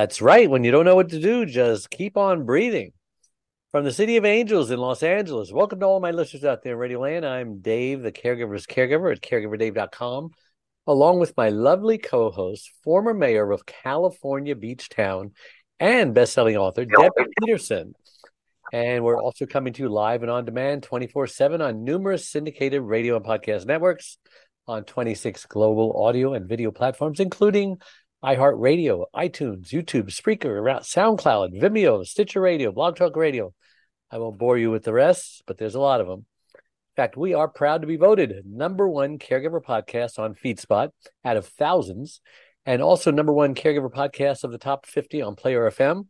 That's right. When you don't know what to do, just keep on breathing. From the City of Angels in Los Angeles, welcome to all my listeners out there in Radio Land. I'm Dave, the caregiver's caregiver at caregiverdave.com, along with my lovely co host, former mayor of California Beach Town and best-selling author, Debbie Peterson. And we're also coming to you live and on demand 24 7 on numerous syndicated radio and podcast networks on 26 global audio and video platforms, including iHeartRadio, iTunes, YouTube, Spreaker, SoundCloud, Vimeo, Stitcher Radio, Blog Talk Radio. I won't bore you with the rest, but there's a lot of them. In fact, we are proud to be voted number one caregiver podcast on FeedSpot out of thousands, and also number one caregiver podcast of the top 50 on Player FM.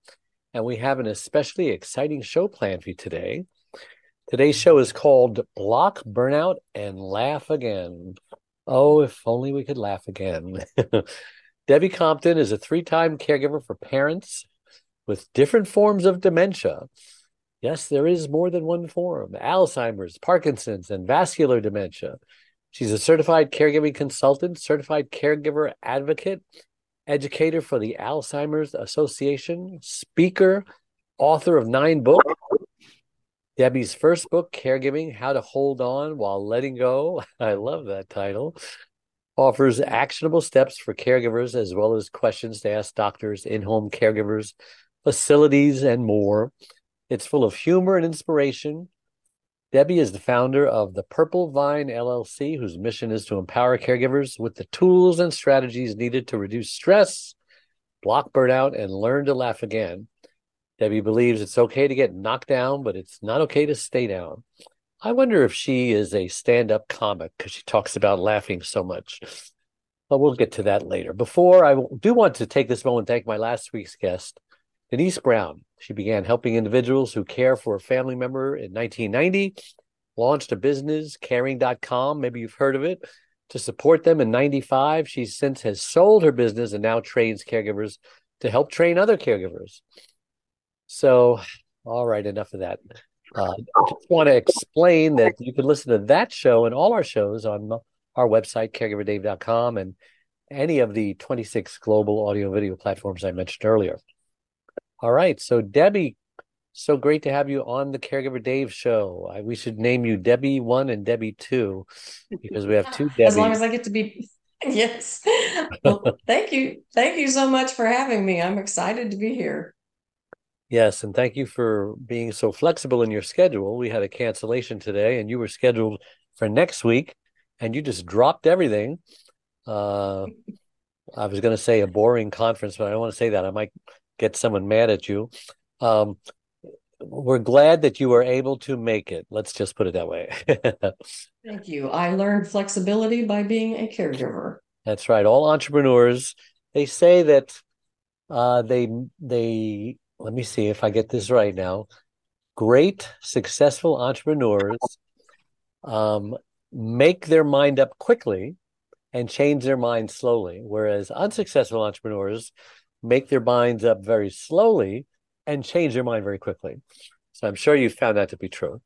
And we have an especially exciting show planned for you today. Today's show is called Block Burnout and Laugh Again. Oh, if only we could laugh again. Debbie Compton is a three time caregiver for parents with different forms of dementia. Yes, there is more than one form Alzheimer's, Parkinson's, and vascular dementia. She's a certified caregiving consultant, certified caregiver advocate, educator for the Alzheimer's Association, speaker, author of nine books. Debbie's first book, Caregiving How to Hold On While Letting Go. I love that title offers actionable steps for caregivers as well as questions to ask doctors, in home caregivers, facilities, and more. It's full of humor and inspiration. Debbie is the founder of the Purple Vine LLC, whose mission is to empower caregivers with the tools and strategies needed to reduce stress, block burnout, and learn to laugh again. Debbie believes it's okay to get knocked down, but it's not okay to stay down. I wonder if she is a stand up comic because she talks about laughing so much. But we'll get to that later. Before, I do want to take this moment and thank my last week's guest, Denise Brown. She began helping individuals who care for a family member in 1990, launched a business, caring.com. Maybe you've heard of it. To support them in 95, she since has sold her business and now trains caregivers to help train other caregivers. So, all right, enough of that. Uh, I just want to explain that you can listen to that show and all our shows on our website, caregiverdave.com, and any of the 26 global audio video platforms I mentioned earlier. All right. So, Debbie, so great to have you on the Caregiver Dave show. I, we should name you Debbie 1 and Debbie 2 because we have two Debbies. As long as I get to be. Yes. Well, thank you. Thank you so much for having me. I'm excited to be here. Yes, and thank you for being so flexible in your schedule. We had a cancellation today, and you were scheduled for next week, and you just dropped everything. Uh, I was going to say a boring conference, but I don't want to say that. I might get someone mad at you. Um, we're glad that you were able to make it. Let's just put it that way. Thank you. I learned flexibility by being a caregiver. That's right. All entrepreneurs, they say that uh, they they let me see if I get this right now. Great, successful entrepreneurs um, make their mind up quickly and change their mind slowly, whereas unsuccessful entrepreneurs make their minds up very slowly and change their mind very quickly. So I'm sure you found that to be true.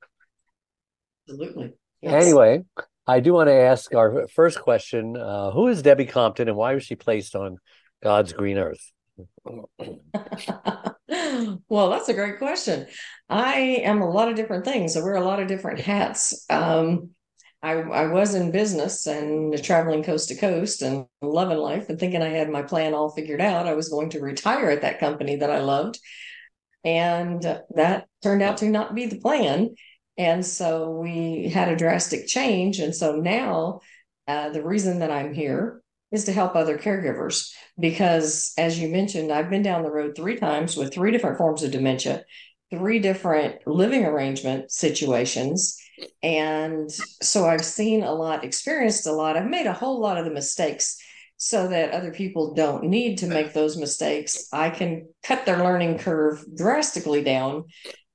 Absolutely. Yes. Anyway, I do want to ask our first question uh, Who is Debbie Compton and why was she placed on God's green earth? well, that's a great question. I am a lot of different things. I wear a lot of different hats. Um, I, I was in business and traveling coast to coast and loving life and thinking I had my plan all figured out. I was going to retire at that company that I loved. And that turned out to not be the plan. And so we had a drastic change. And so now uh, the reason that I'm here is to help other caregivers because as you mentioned i've been down the road three times with three different forms of dementia three different living arrangement situations and so i've seen a lot experienced a lot i've made a whole lot of the mistakes so that other people don't need to make those mistakes. I can cut their learning curve drastically down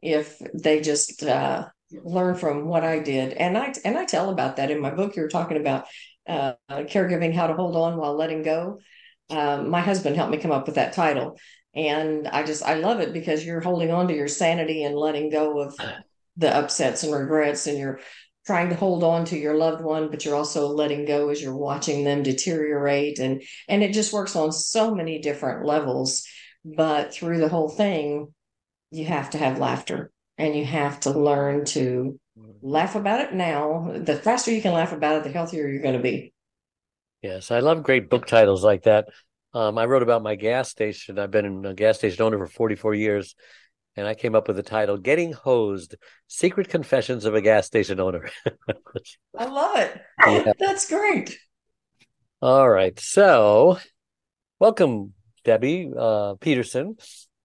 if they just uh, learn from what I did. And I and I tell about that in my book. You're talking about uh, caregiving, how to hold on while letting go. Um, my husband helped me come up with that title, and I just I love it because you're holding on to your sanity and letting go of the upsets and regrets, and you're trying to hold on to your loved one but you're also letting go as you're watching them deteriorate. And and it just works on so many different levels. But through the whole thing you have to have laughter and you have to learn to laugh about it now the faster you can laugh about it the healthier you're going to be yes i love great book titles like that um, i wrote about my gas station i've been a gas station owner for 44 years and I came up with the title "Getting Hosed: Secret Confessions of a Gas Station Owner." I love it. Yeah. That's great. All right, so welcome, Debbie uh, Peterson.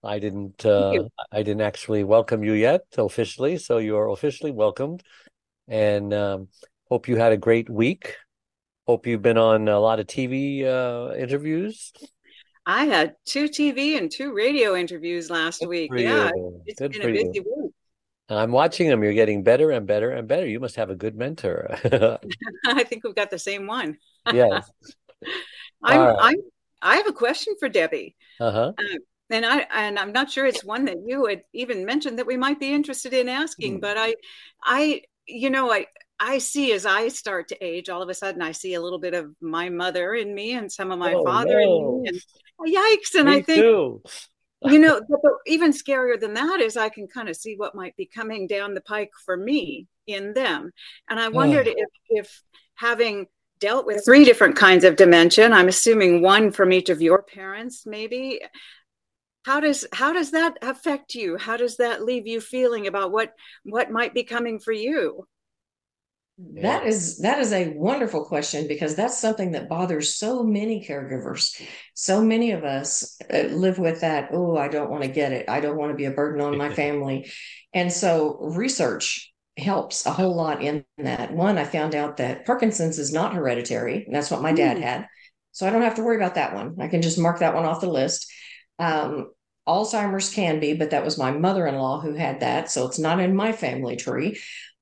I didn't. Uh, I didn't actually welcome you yet officially, so you are officially welcomed. And um, hope you had a great week. Hope you've been on a lot of TV uh, interviews. I had two TV and two radio interviews last Good week. Yeah, it's Good been a busy you. week. I'm watching them. You're getting better and better and better. You must have a good mentor. I think we've got the same one. yes. I'm, right. I'm, I have a question for Debbie. Uh-huh. Uh, and I and I'm not sure it's one that you had even mentioned that we might be interested in asking, mm. but I, I, you know, I I see as I start to age, all of a sudden I see a little bit of my mother in me and some of my oh, father no. in me. And yikes. And me I think, too. you know, even scarier than that is I can kind of see what might be coming down the pike for me in them. And I wondered if, if having dealt with three different kinds of dementia, I'm assuming one from each of your parents, maybe. How does how does that affect you? How does that leave you feeling about what what might be coming for you? That is that is a wonderful question because that's something that bothers so many caregivers. So many of us uh, live with that. Oh, I don't want to get it. I don't want to be a burden on my family, and so research helps a whole lot in that. One, I found out that Parkinson's is not hereditary. And that's what my dad hmm. had, so I don't have to worry about that one. I can just mark that one off the list. Um, Alzheimer's can be, but that was my mother in law who had that. So it's not in my family tree.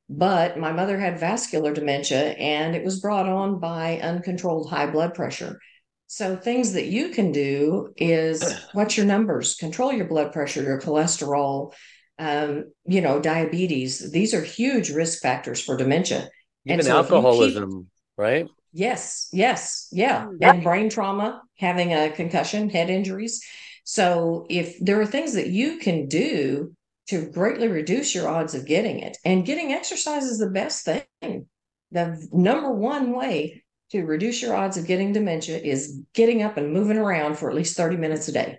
But my mother had vascular dementia and it was brought on by uncontrolled high blood pressure. So, things that you can do is what's your numbers? Control your blood pressure, your cholesterol, um, you know, diabetes. These are huge risk factors for dementia. Even so alcoholism, keep, right? Yes, yes, yeah. Mm, and brain trauma, having a concussion, head injuries. So, if there are things that you can do to greatly reduce your odds of getting it. And getting exercise is the best thing. The number one way to reduce your odds of getting dementia is getting up and moving around for at least 30 minutes a day.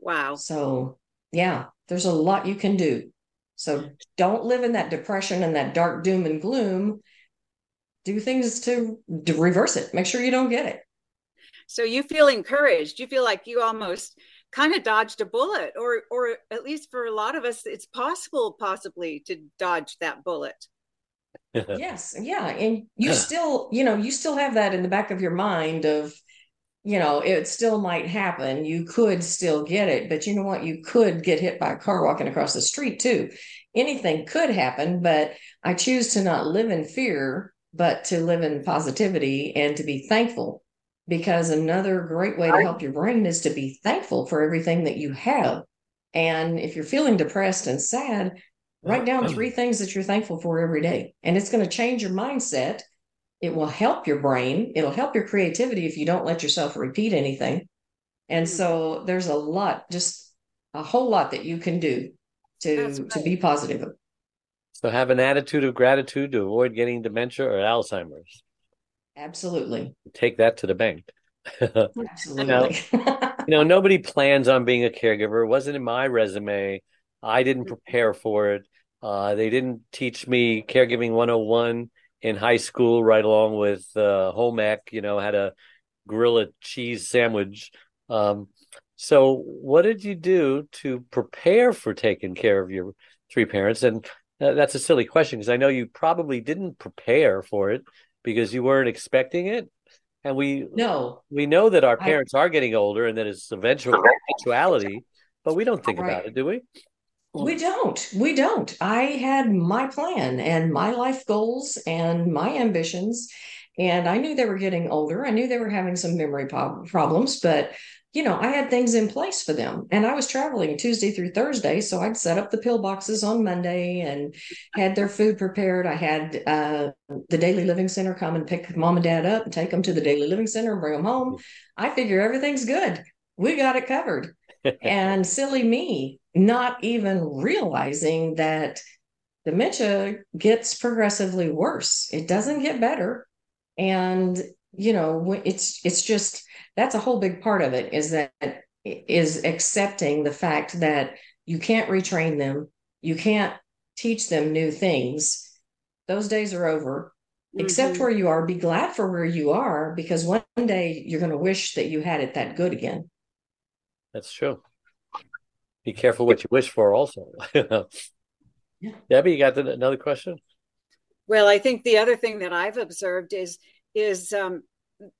Wow. So, yeah, there's a lot you can do. So, don't live in that depression and that dark doom and gloom. Do things to, to reverse it. Make sure you don't get it. So, you feel encouraged. You feel like you almost kind of dodged a bullet or or at least for a lot of us it's possible possibly to dodge that bullet. Yes yeah and you still you know you still have that in the back of your mind of you know it still might happen you could still get it but you know what you could get hit by a car walking across the street too. Anything could happen but i choose to not live in fear but to live in positivity and to be thankful because another great way to help your brain is to be thankful for everything that you have. And if you're feeling depressed and sad, write down three things that you're thankful for every day. And it's going to change your mindset. It will help your brain. It'll help your creativity if you don't let yourself repeat anything. And so there's a lot, just a whole lot that you can do to right. to be positive. So have an attitude of gratitude to avoid getting dementia or Alzheimer's. Absolutely. Take that to the bank. Absolutely. you, know, you know, nobody plans on being a caregiver. It wasn't in my resume. I didn't mm-hmm. prepare for it. Uh, they didn't teach me caregiving 101 in high school, right along with uh, home ec, you know, how to grill a cheese sandwich. Um, so, what did you do to prepare for taking care of your three parents? And uh, that's a silly question because I know you probably didn't prepare for it because you weren't expecting it. and we No, we know that our I- parents are getting older and that it's eventual eventuality, but we don't think Right. about it, do we? we don't. We don't. I had my plan and my life goals and my ambitions, and I knew they were getting older. I knew they were having some memory prob- problems, but you know, I had things in place for them. And I was traveling Tuesday through Thursday, so I'd set up the pillboxes on Monday and had their food prepared. I had uh, the Daily Living Center come and pick mom and dad up and take them to the Daily Living Center and bring them home. I figure everything's good. We got it covered. and silly me not even realizing that dementia gets progressively worse it doesn't get better and you know it's it's just that's a whole big part of it is that is accepting the fact that you can't retrain them you can't teach them new things those days are over accept Mhm. where you are be glad for where you are because one day you're going to wish that you had it that good again That's true. Be careful what you wish for, also. Yeah. Debbie, you got another question? Well, I think the other thing that I've observed is is um,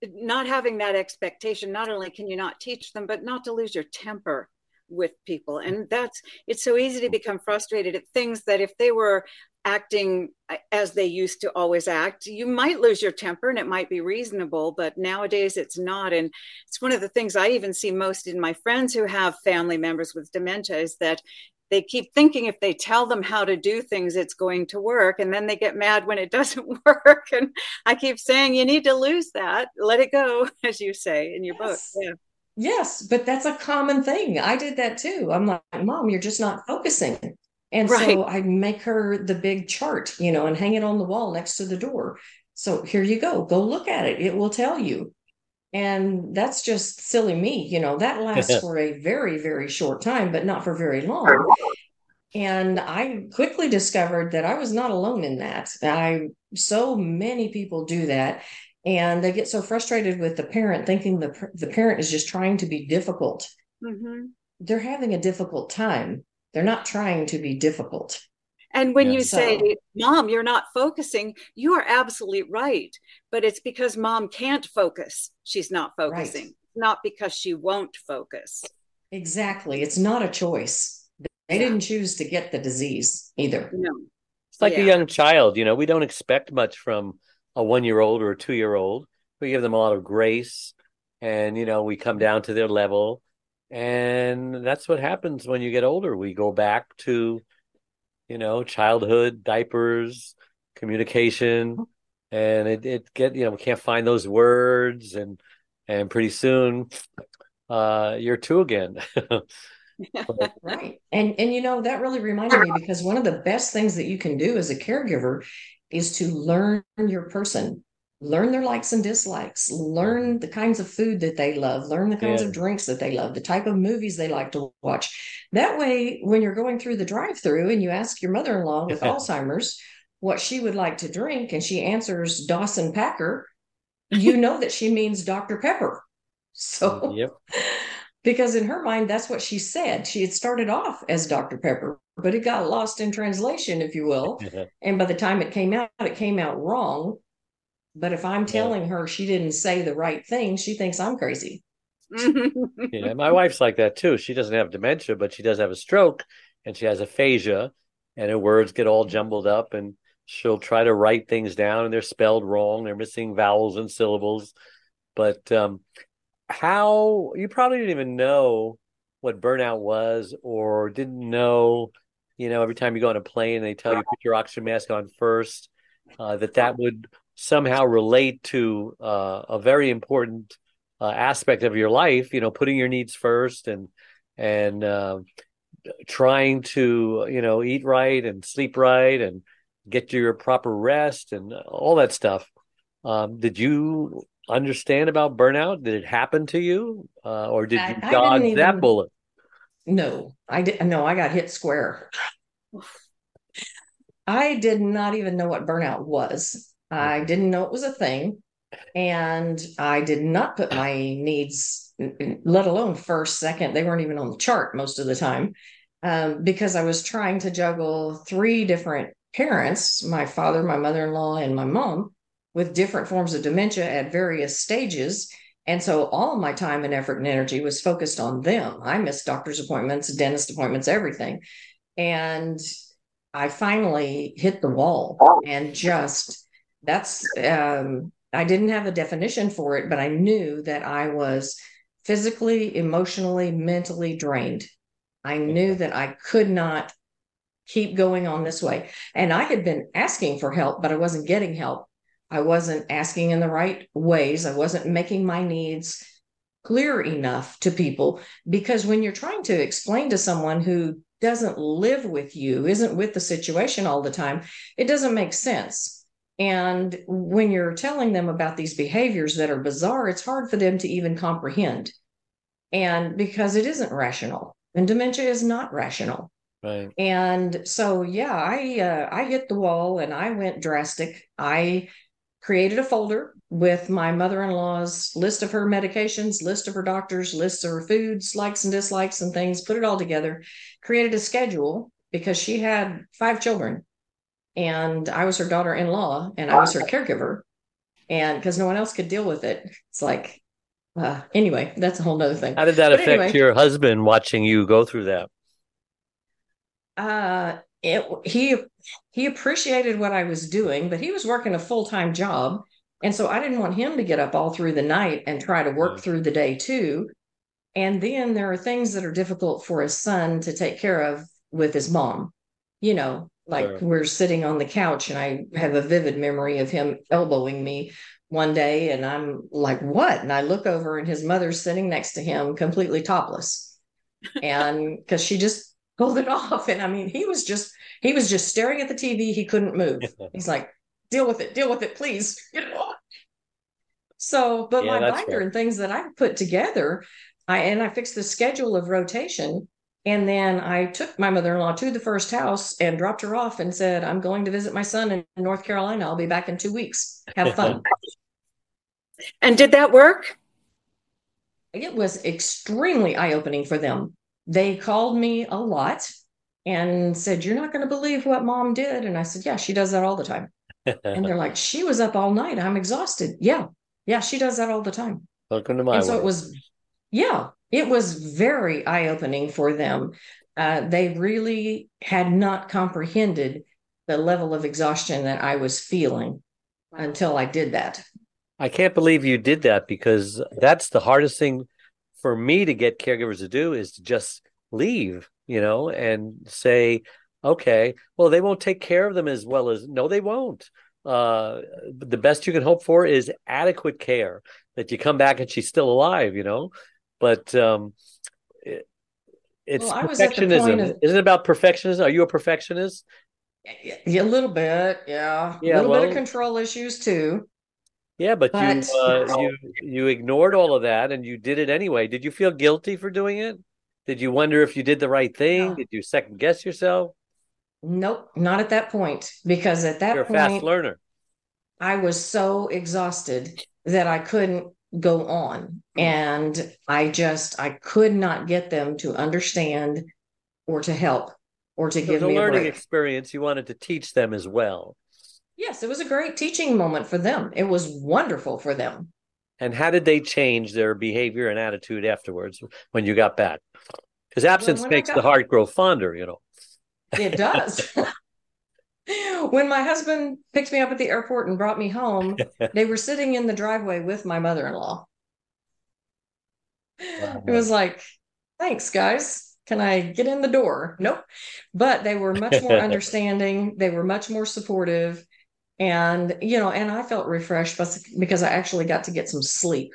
not having that expectation. Not only can you not teach them, but not to lose your temper with people, and that's it's so easy to become frustrated at things that if they were acting as they used to always act, you might lose your temper and it might be reasonable, but nowadays it's not. And it's one of the things I even see most in my friends who have family members with dementia is that they keep thinking if they tell them how to do things, it's going to work. And then they get mad when it doesn't work. And I keep saying, you need to lose that, let it go, as you say in your Yes. book. Yeah. Yes, but that's a common thing. I did that too. I'm like, Mom, you're just not focusing. And Right. so I make her the big chart, you know, and hang it on the wall next to the door. So here you go. Go look at it. It will tell you. And that's just silly me. You know, that lasts for a very, very short time, but not for very long. And I quickly discovered that I was not alone in that. I so many people do that. And they get so frustrated with the parent, thinking the the parent is just trying to be difficult. Mhm. They're having a difficult time. They're not trying to be difficult. And when Yeah. you say, Mom, you're not focusing, you are absolutely right. But it's because mom can't focus. She's not focusing, not because she won't focus. Exactly. It's not a choice. They Yeah. didn't choose to get the disease either. No. It's like Yeah. a young child, you know, we don't expect much from a one year old or a two year old. We give them a lot of grace and, you know, we come down to their level. And that's what happens when you get older. We go back to, you know, childhood, diapers, communication, and it, it get, you know, we can't find those words and, and pretty soon, uh, you're two again. Right. And and you know, that really reminded me because one of the best things that you can do as a caregiver is to learn your person, learn their likes and dislikes, learn mm-hmm. the kinds of food that they love, learn the kinds Yeah. of drinks that they love, the type of movies they like to watch. That way, when you're going through the drive-through and you ask your mother-in-law with Alzheimer's what she would like to drink and she answers Dawson Packer, you know that she means Dr. Pepper. So Yep. because in her mind that's what she said she had started off as dr pepper but it got lost in translation if you will and by the time it came out it came out wrong but if i'm telling her she didn't say the right thing she thinks i'm crazy Yeah, my wife's like that too. She doesn't have dementia, but she does have a stroke and she has aphasia and her words get all jumbled up and she'll try to write things down and they're spelled wrong. They're missing vowels and syllables. But um how you probably didn't even know what burnout was or didn't know, you know, every time you go on a plane they tell you put your oxygen mask on first, uh, that that would somehow relate to uh, a very important uh, aspect of your life, you know, putting your needs first and and uh, trying to you know eat right and sleep right and get your proper rest and all that stuff. Um, did you understand about burnout? Did it happen to you, uh, or did I- you dodge didn't that bullet? no i did no i got hit square i did not even know what burnout was i didn't know it was a thing and i did not put my needs let alone first second they weren't even on the chart most of the time um, because i was trying to juggle three different parents my father my mother-in-law and my mom with different forms of dementia at various stages. And so all of my time and effort and energy was focused on them. I missed doctor's appointments, dentist appointments, everything. And I finally hit the wall and just that's um I didn't have a definition for it, but I knew that I was physically, emotionally, mentally drained. I knew that I could not keep going on this way. And I had been asking for help, but I wasn't getting help. I wasn't asking in the right ways. I wasn't making my needs clear enough to people because when you're trying to explain to someone who doesn't live with you, isn't with the situation all the time, it doesn't make sense. And when you're telling them about these behaviors that are bizarre, it's hard for them to even comprehend. And because it isn't rational, and dementia is not rational. Right. And so, yeah, I uh, I hit the wall and I went drastic. I created a folder with my mother-in-law's list of her medications, list of her doctors, lists of her foods, likes and dislikes and things, put it all together, created a schedule because she had five children and I was her daughter-in-law and I was her caregiver. And because no one else could deal with it. It's like uh, anyway, that's a whole nother thing. How did that But affect anyway. your husband watching you go through that? uh it he he appreciated what I was doing, but he was working a full-time job. And so I didn't want him to get up all through the night and try to work Yeah. through the day too. And then there are things that are difficult for his son to take care of with his mom. You know, like we're sitting on the couch and I have a vivid memory of him elbowing me one day and I'm like, "What?" And I look over and his mother's sitting next to him completely topless. And cuz she just pulled it off and I mean, he was just he was just staring at the TV, he couldn't move. He's like, "Deal with it, deal with it, please." You know? So, but Yeah, my binder fair. and things that I put together, I and I fixed the schedule of rotation. And then I took my mother-in-law to the first house and dropped her off and said, I'm going to visit my son in North Carolina. I'll be back in two weeks. Have fun. And did that work? it was extremely eye-opening for them. They called me a lot and said, You're not going to believe what mom did. And I said, Yeah, she does that all the time. And they're like, She was up all night. I'm exhausted. Yeah. Yeah, she does that all the time. Welcome to my and so world. it was yeah it was very eye-opening for them. Uh, they really had not comprehended the level of exhaustion that i was feeling until i did that. I can't believe you did that because that's the hardest thing for me to get caregivers to do is to just leave, you know, and say, okay, well, they won't take care of them as well as, no, they won't. Uh, the best you can hope for is adequate care that you come back and she's still alive, you know, but, um, it, it's Well, I was at perfectionism. of- Isn't it about perfectionism? Are you a perfectionist? yeah, a little bit yeah, Yeah, a little bit of control issues too Yeah, but, But- you uh, you you ignored all of that and you did it anyway. Did you feel guilty for doing it? Did you wonder if you did the right thing? No. Did you second guess yourself? nope not at that point because at that You're a fast point learner. I was so exhausted that I couldn't go on. Mm-hmm. And I just, I could not get them to understand or to help or to It give me a learning break. experience. You wanted to teach them as well. Yes, it was a great teaching moment for them. It was wonderful for them. And how did they change their behavior and attitude afterwards when you got back? Because absence I makes got- the heart grow fonder, you know. It does. when my husband picked me up at the airport and brought me home, they were sitting in the driveway with my mother in law. It was like, thanks, guys. Can I get in the door? Nope. But they were much more understanding. They were much more supportive. And, you know, and I felt refreshed because I actually got to get some sleep.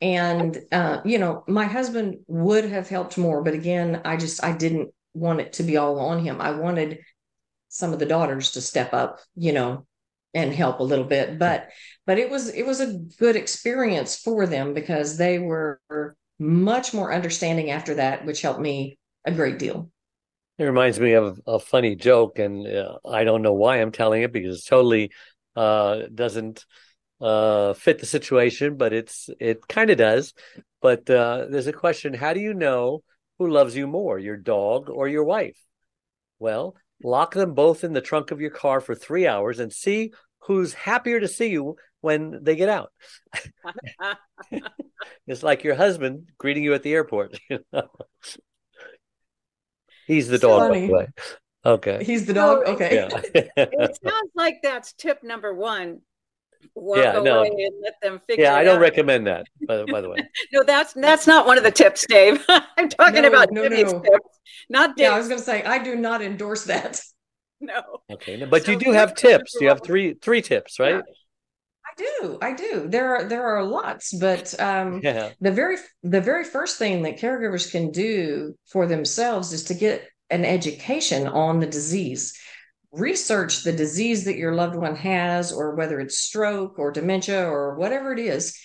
And, uh, you know, my husband would have helped more. But again, I just, I didn't want it to be all on him. I wanted some of the daughters to step up, you know, and help a little bit. But, but it was, it was a good experience for them because they were much more understanding after that, which helped me a great deal. It reminds me of a funny joke, and uh, I don't know why I'm telling it because it totally uh, doesn't uh, fit the situation, but it's it kind of does. But uh, there's a question: How do you know who loves you more, your dog or your wife? Well, lock them both in the trunk of your car for three hours and see who's happier to see you when they get out. it's like your husband greeting you at the airport. He's the So dog, by the way. Okay. He's the dog. Okay. Yeah. it sounds like that's tip number one. Walk Yeah, no. away and let them figure yeah, I don't out. recommend that, by, by the way. No, that's that's not one of the tips, Dave. I'm talking No, about no, Timmy's no. tips, not Yeah, I was going to say I do not endorse that. no. Okay. no, But you do have tips. You have three three tips, right? I do. I do. There are there are lots, but um Yeah. the very the very first thing that caregivers can do for themselves is to get an education on the disease research the disease that your loved one has or whether it's stroke or dementia or whatever it is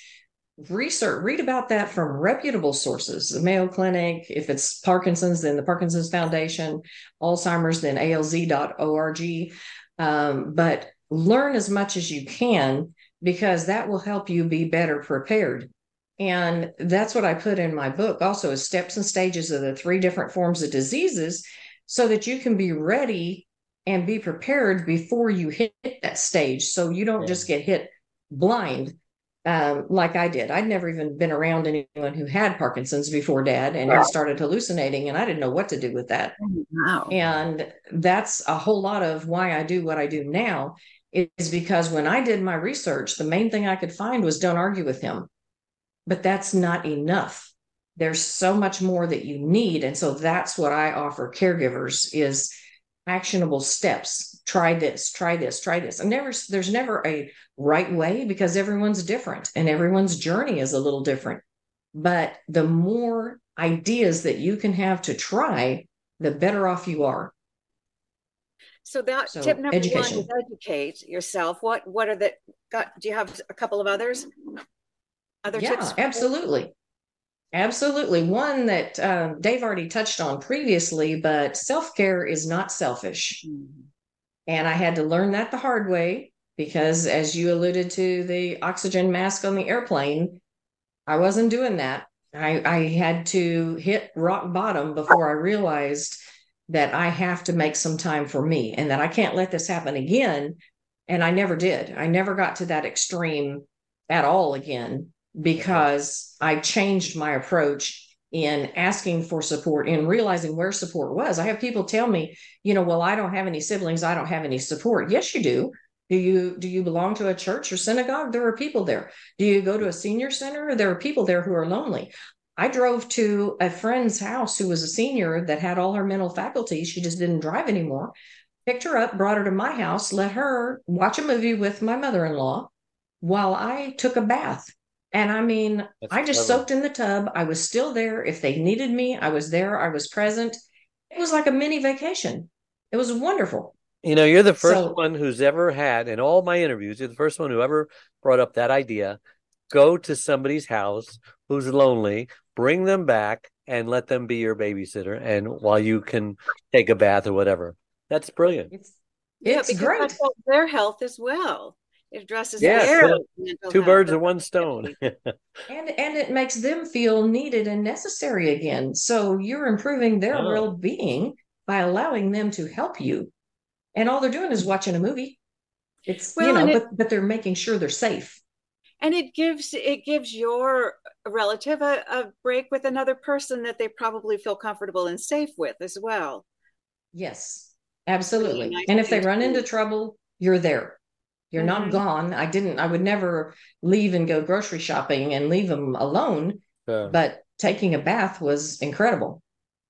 research read about that from reputable sources the mayo clinic if it's parkinson's then the parkinson's foundation alzheimer's then alz.org um, but learn as much as you can because that will help you be better prepared. And that's what I put in my book also is steps and stages of the three different forms of diseases so that you can be ready and be prepared before you hit that stage. So you don't Yeah. just get hit blind um, like I did. I'd never even been around anyone who had Parkinson's before dad and he started hallucinating and I didn't know what to do with that. Wow. And that's a whole lot of why I do what I do now is because when I did my research, the main thing I could find was don't argue with him. But that's not enough. There's so much more that you need. And so that's what I offer caregivers is actionable steps. Try this, try this, try this. And never there's never a right way because everyone's different and everyone's journey is a little different. But the more ideas that you can have to try, the better off you are. So that So, tip number education. one is educate yourself. What what are the got do you have a couple of others? Other yeah, tips? absolutely. Absolutely. One that um, Dave already touched on previously, but self care is not selfish. Mhm. And I had to learn that the hard way because, as you alluded to, the oxygen mask on the airplane, I wasn't doing that. I, I had to hit rock bottom before I realized that I have to make some time for me and that I can't let this happen again. And I never did. I never got to that extreme at all again because I changed my approach in asking for support and realizing where support was. I have people tell me, you know, well, I don't have any siblings, I don't have any support. Yes, you do. Do you do you belong to a church or synagogue? There are people there. Do you go to a senior center? There are people there who are lonely. I drove to a friend's house who was a senior that had all her mental faculties. She just didn't drive anymore. Picked her up, brought her to my house, let her watch a movie with my mother in law while I took a bath. And I mean, That's I just clever. soaked in the tub. I was still there. If they needed me, I was there. I was present. It was like a mini vacation. It was wonderful. You know, you're the first So- one who's ever had in all my interviews, you're the first one who ever brought up that idea. Go to somebody's house who's lonely, bring them back and let them be your babysitter and while you can take a bath or whatever. That's brilliant. It's Yeah, it's because great. that their health as well. It addresses Yeah, their two- Two birds with one stone. And and it makes them feel needed and necessary again. So you're improving their Oh. well-being by allowing them to help you. And all they're doing is watching a movie. It's you Well, know, it- but but they're making sure they're safe. and it gives it gives your relative a, a break with another person that they probably feel comfortable and safe with as well. Yes, absolutely. nice And if they run into trouble, you're there. You're not Mhm. gone. I didn't, I would never leave and go grocery shopping and leave them alone, Yeah. but taking a bath was incredible.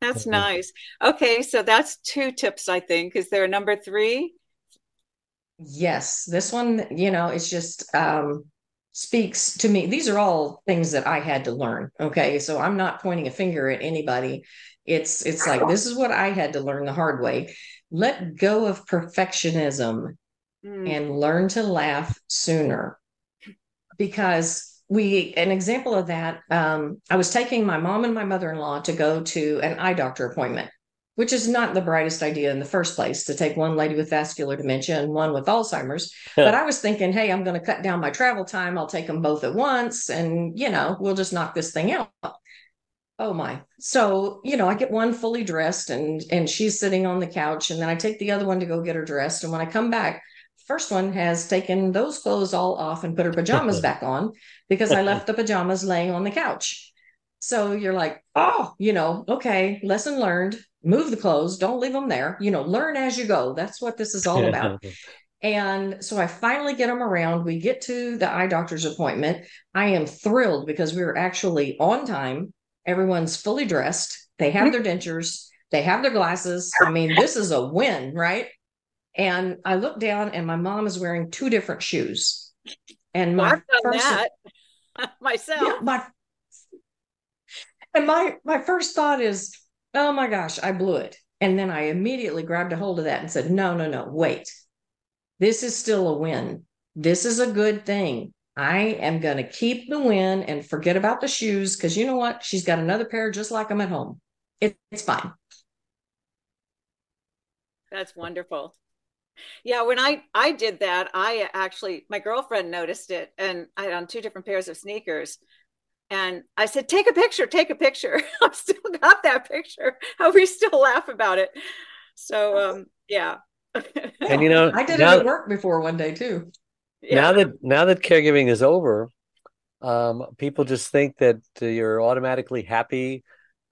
That's Mhm. nice. Okay, so that's two tips, I think. Is there a number three? Yes, this one, you know, it's just um speaks to me. These are all things that I had to learn. Okay. So I'm not pointing a finger at anybody. It's it's like this is what I had to learn the hard way. Let go of perfectionism Mm, and learn to laugh sooner. Because we, an example of that, um, I was taking my mom and my mother in law to go to an eye doctor appointment, which is not the brightest idea in the first place to take one lady with vascular dementia and one with Alzheimer's. But I was thinking, hey, I'm going to cut down my travel time. I'll take them both at once and, you know, we'll just knock this thing out. Oh my. So, you know, I get one fully dressed and and she's sitting on the couch and then I take the other one to go get her dressed and when I come back, first one has taken those clothes all off and put her pajamas back on because I left the pajamas laying on the couch. So you're like, "Oh, you know, okay, lesson learned. Move the clothes, don't leave them there. You know, learn as you go. That's what this is all about." And so I finally get them around. We get to the eye doctor's appointment. I am thrilled because we were actually on time Everyone's fully dressed. They have mm-hmm. their dentures. They have their glasses. I mean, this is a win, right? And I look down, and my mom is wearing two different shoes. And my first, that myself. yeah, my and my my first thought is, oh my gosh, I blew it. And then I immediately grabbed a hold of that and said, no, no, no, wait. This is still a win. This is a good thing. I am going to keep the win and forget about the shoes because you know what? She's got another pair just like them at home. It, it's fine. That's wonderful. Yeah, when I I did that, I actually my girlfriend noticed it, and I had on two different pairs of sneakers, and I said, "Take a picture, take a picture." I've still got that picture. How we still laugh about it. So, um, yeah. And you know, I did it at work before one day too. Yeah. now that now that caregiving is over, um, people just think that you're automatically happy,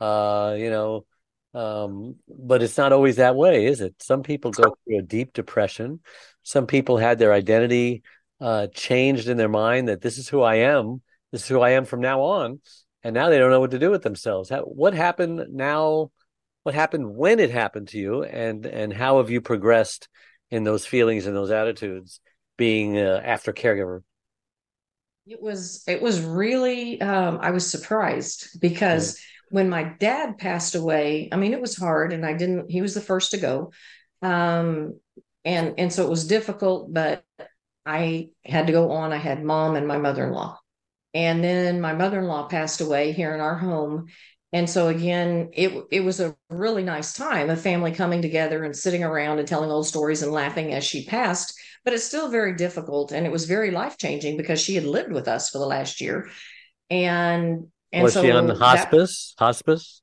uh, you know, um, but it's not always that way, is it? Some people go through a deep depression. Some people had their identity uh, changed in their mind that this is who I am, this is who I am from now on, and now they don't know what to do with themselves. How, what happened now? What happened when it happened to you, and and how have you progressed in those feelings and those attitudes? Being uh, after caregiver? It was it was really um, I was surprised because when my dad passed away, I mean it was hard and I didn't he was the first to go. Um, and and so it was difficult, but I had to go on. I had mom and my mother-in-law. And then my mother-in-law passed away here in our home. And so again, it it was a really nice time, a family coming together and sitting around and telling old stories and laughing as she passed but it's still very difficult and it was very life changing because she had lived with us for the last year and and was so she on the that- hospice? hospice?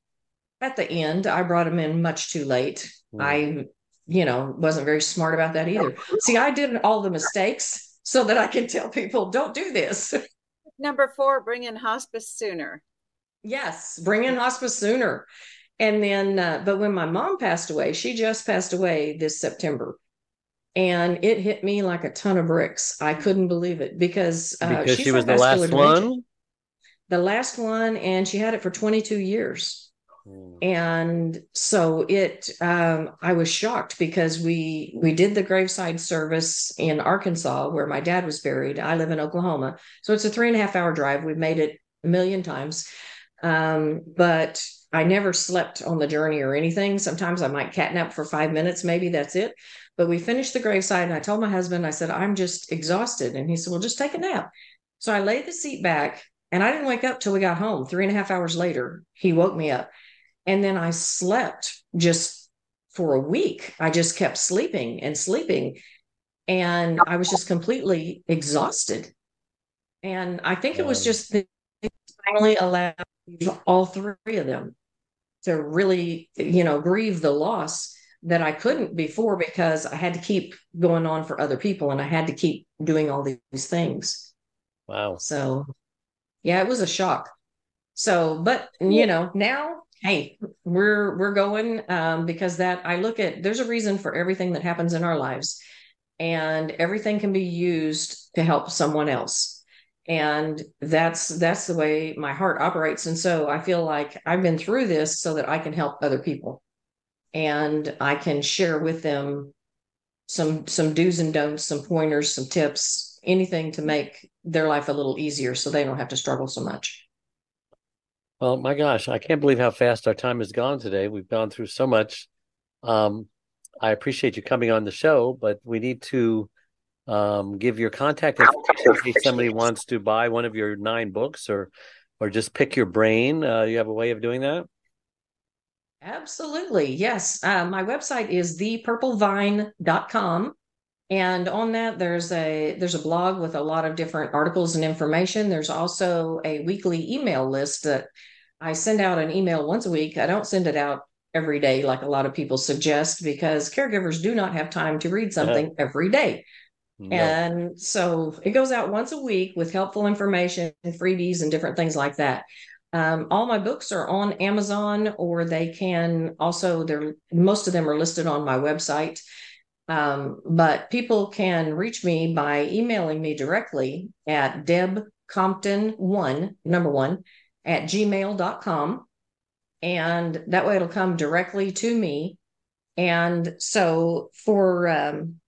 at the end i brought him in much too late Hmm. i you know wasn't very smart about that either see i did all the mistakes so that i can tell people don't do this Number four, bring in hospice sooner. yes bring in hospice sooner and then uh, but when my mom passed away she just passed away this september and it hit me like a ton of bricks. I couldn't believe it because uh, Because she's she was the last one. the last one and she had it for 22 years. Hmm. and so it um, i was shocked because we we did the graveside service in arkansas where my dad was buried. I live in oklahoma. So it's a three and a half hour drive. We've made it a million times. Um, but i never slept on the journey or anything. Sometimes i might catnap for five minutes. Maybe that's it but we finished the graveside and i told my husband i said i'm just exhausted and he said well just take a nap so i laid the seat back and i didn't wake up till we got home three and a half hours later he woke me up and then I slept just for a week. I just kept sleeping and sleeping. And I was just completely exhausted. And I think it was just the finally allowed all three of them to really, you know, grieve the loss that I couldn't before because I had to keep going on for other people and I had to keep doing all these things. Wow. So, yeah, it was a shock. So, but you know, now, hey, we're we're going um, because that I look at. There's a reason for everything that happens in our lives, and everything can be used to help someone else. And that's that's the way my heart operates. And so I feel like I've been through this so that I can help other people, and I can share with them some some do's and don'ts, some pointers, some tips, anything to make their life a little easier so they don't have to struggle so much. Well, my gosh, I can't believe how fast our time has gone today. We've gone through so much. Um, I appreciate you coming on the show, but we need to um, give your contact information in case somebody wants to buy one of your nine books or or just pick your brain. Uh, you have a way of doing that? Absolutely. Yes. Uh, my website is thepurplevine.com. And on that, there's a there's a blog with a lot of different articles and information. There's also a weekly email list that I send out an email once a week. I don't send it out every day like a lot of people suggest because caregivers do not have time to read something every day. No. And so it goes out once a week with helpful information, and freebies, and different things like that. Um, all my books are on Amazon, or they can also. They're most of them are listed on my website. Um, but people can reach me by emailing me directly at debcompton1, number one, at gmail.com. And that way it'll come directly to me. And so for, um,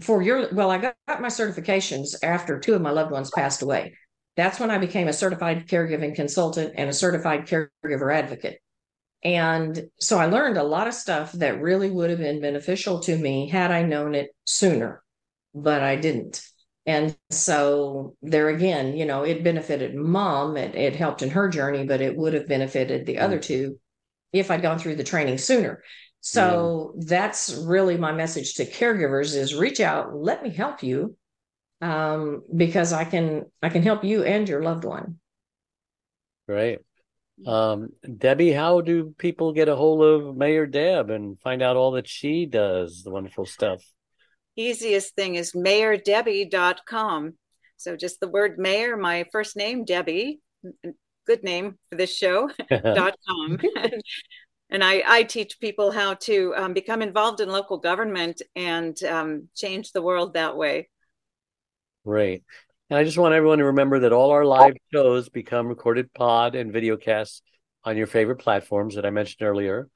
for your, well, I got, got my certifications after two of my loved ones passed away. That's when I became a certified caregiving consultant and a certified caregiver advocate. And so I learned a lot of stuff that really would have been beneficial to me had I known it sooner, but I didn't. And so there again, you know, it benefited mom, it, it helped in her journey, but it would have benefited the other mm. two if I'd gone through the training sooner. So yeah. that's really my message to caregivers is reach out, let me help you um, because I can I can help you and your loved one. Right. Um, Debbie, how do people get a hold of Mayor Deb and find out all that she does, the wonderful stuff? Easiest thing is mayordebbie.com. So just the word mayor, my first name, Debbie, good name for this show, dot com. and I, I, teach people how to um, become involved in local government and um, change the world that way. Great. And I just want everyone to remember that all our live shows become recorded pod and video casts on your favorite platforms that I mentioned earlier.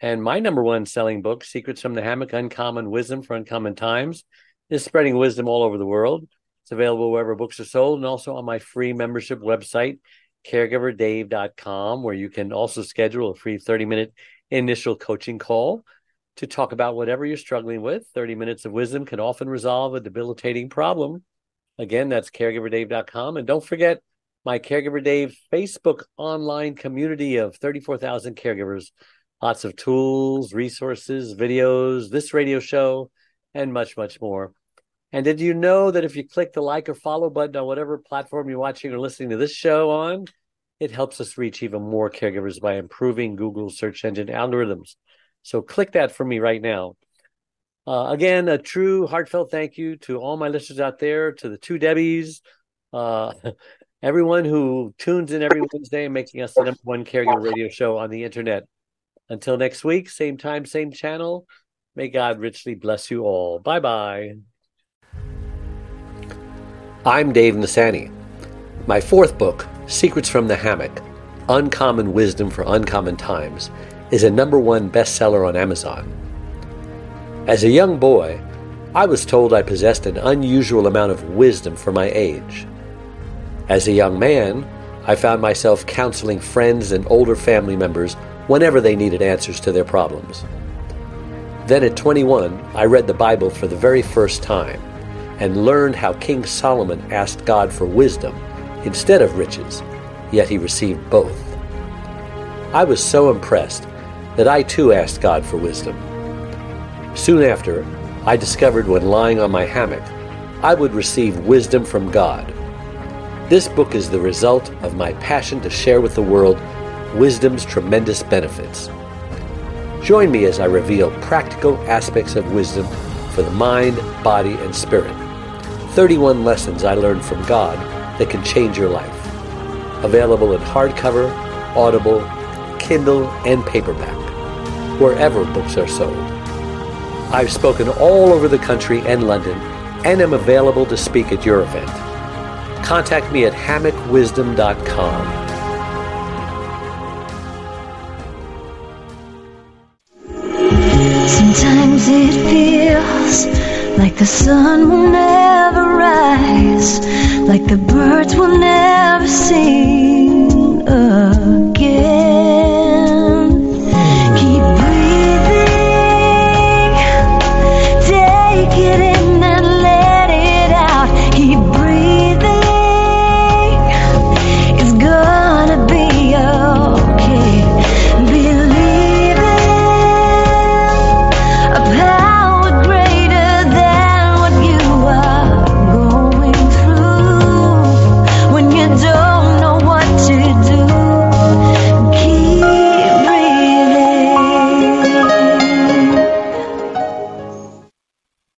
And my number one selling book, Secrets from the Hammock Uncommon Wisdom for Uncommon Times, is spreading wisdom all over the world. It's available wherever books are sold and also on my free membership website, caregiverdave.com, where you can also schedule a free 30 minute initial coaching call to talk about whatever you're struggling with. 30 minutes of wisdom can often resolve a debilitating problem. Again, that's caregiverdave.com. And don't forget my Caregiver Dave Facebook online community of 34,000 caregivers. Lots of tools, resources, videos, this radio show, and much, much more. And did you know that if you click the like or follow button on whatever platform you're watching or listening to this show on, it helps us reach even more caregivers by improving Google search engine algorithms. So click that for me right now. Uh, again, a true heartfelt thank you to all my listeners out there, to the two Debbies, uh, everyone who tunes in every Wednesday making us the number one caregiver radio show on the internet. Until next week, same time, same channel. May God richly bless you all. Bye bye. I'm Dave Nassaney. My fourth book, Secrets from the Hammock Uncommon Wisdom for Uncommon Times, is a number one bestseller on Amazon. As a young boy, I was told I possessed an unusual amount of wisdom for my age. As a young man, I found myself counseling friends and older family members whenever they needed answers to their problems. Then at 21, I read the Bible for the very first time and learned how King Solomon asked God for wisdom instead of riches, yet he received both. I was so impressed that I too asked God for wisdom. Soon after, I discovered when lying on my hammock, I would receive wisdom from God. This book is the result of my passion to share with the world wisdom's tremendous benefits. Join me as I reveal practical aspects of wisdom for the mind, body, and spirit. 31 lessons I learned from God that can change your life. Available in hardcover, Audible, Kindle, and paperback, wherever books are sold. I've spoken all over the country and London and am available to speak at your event. Contact me at hammockwisdom.com. Sometimes it feels like the sun will never rise, like the birds will never sing.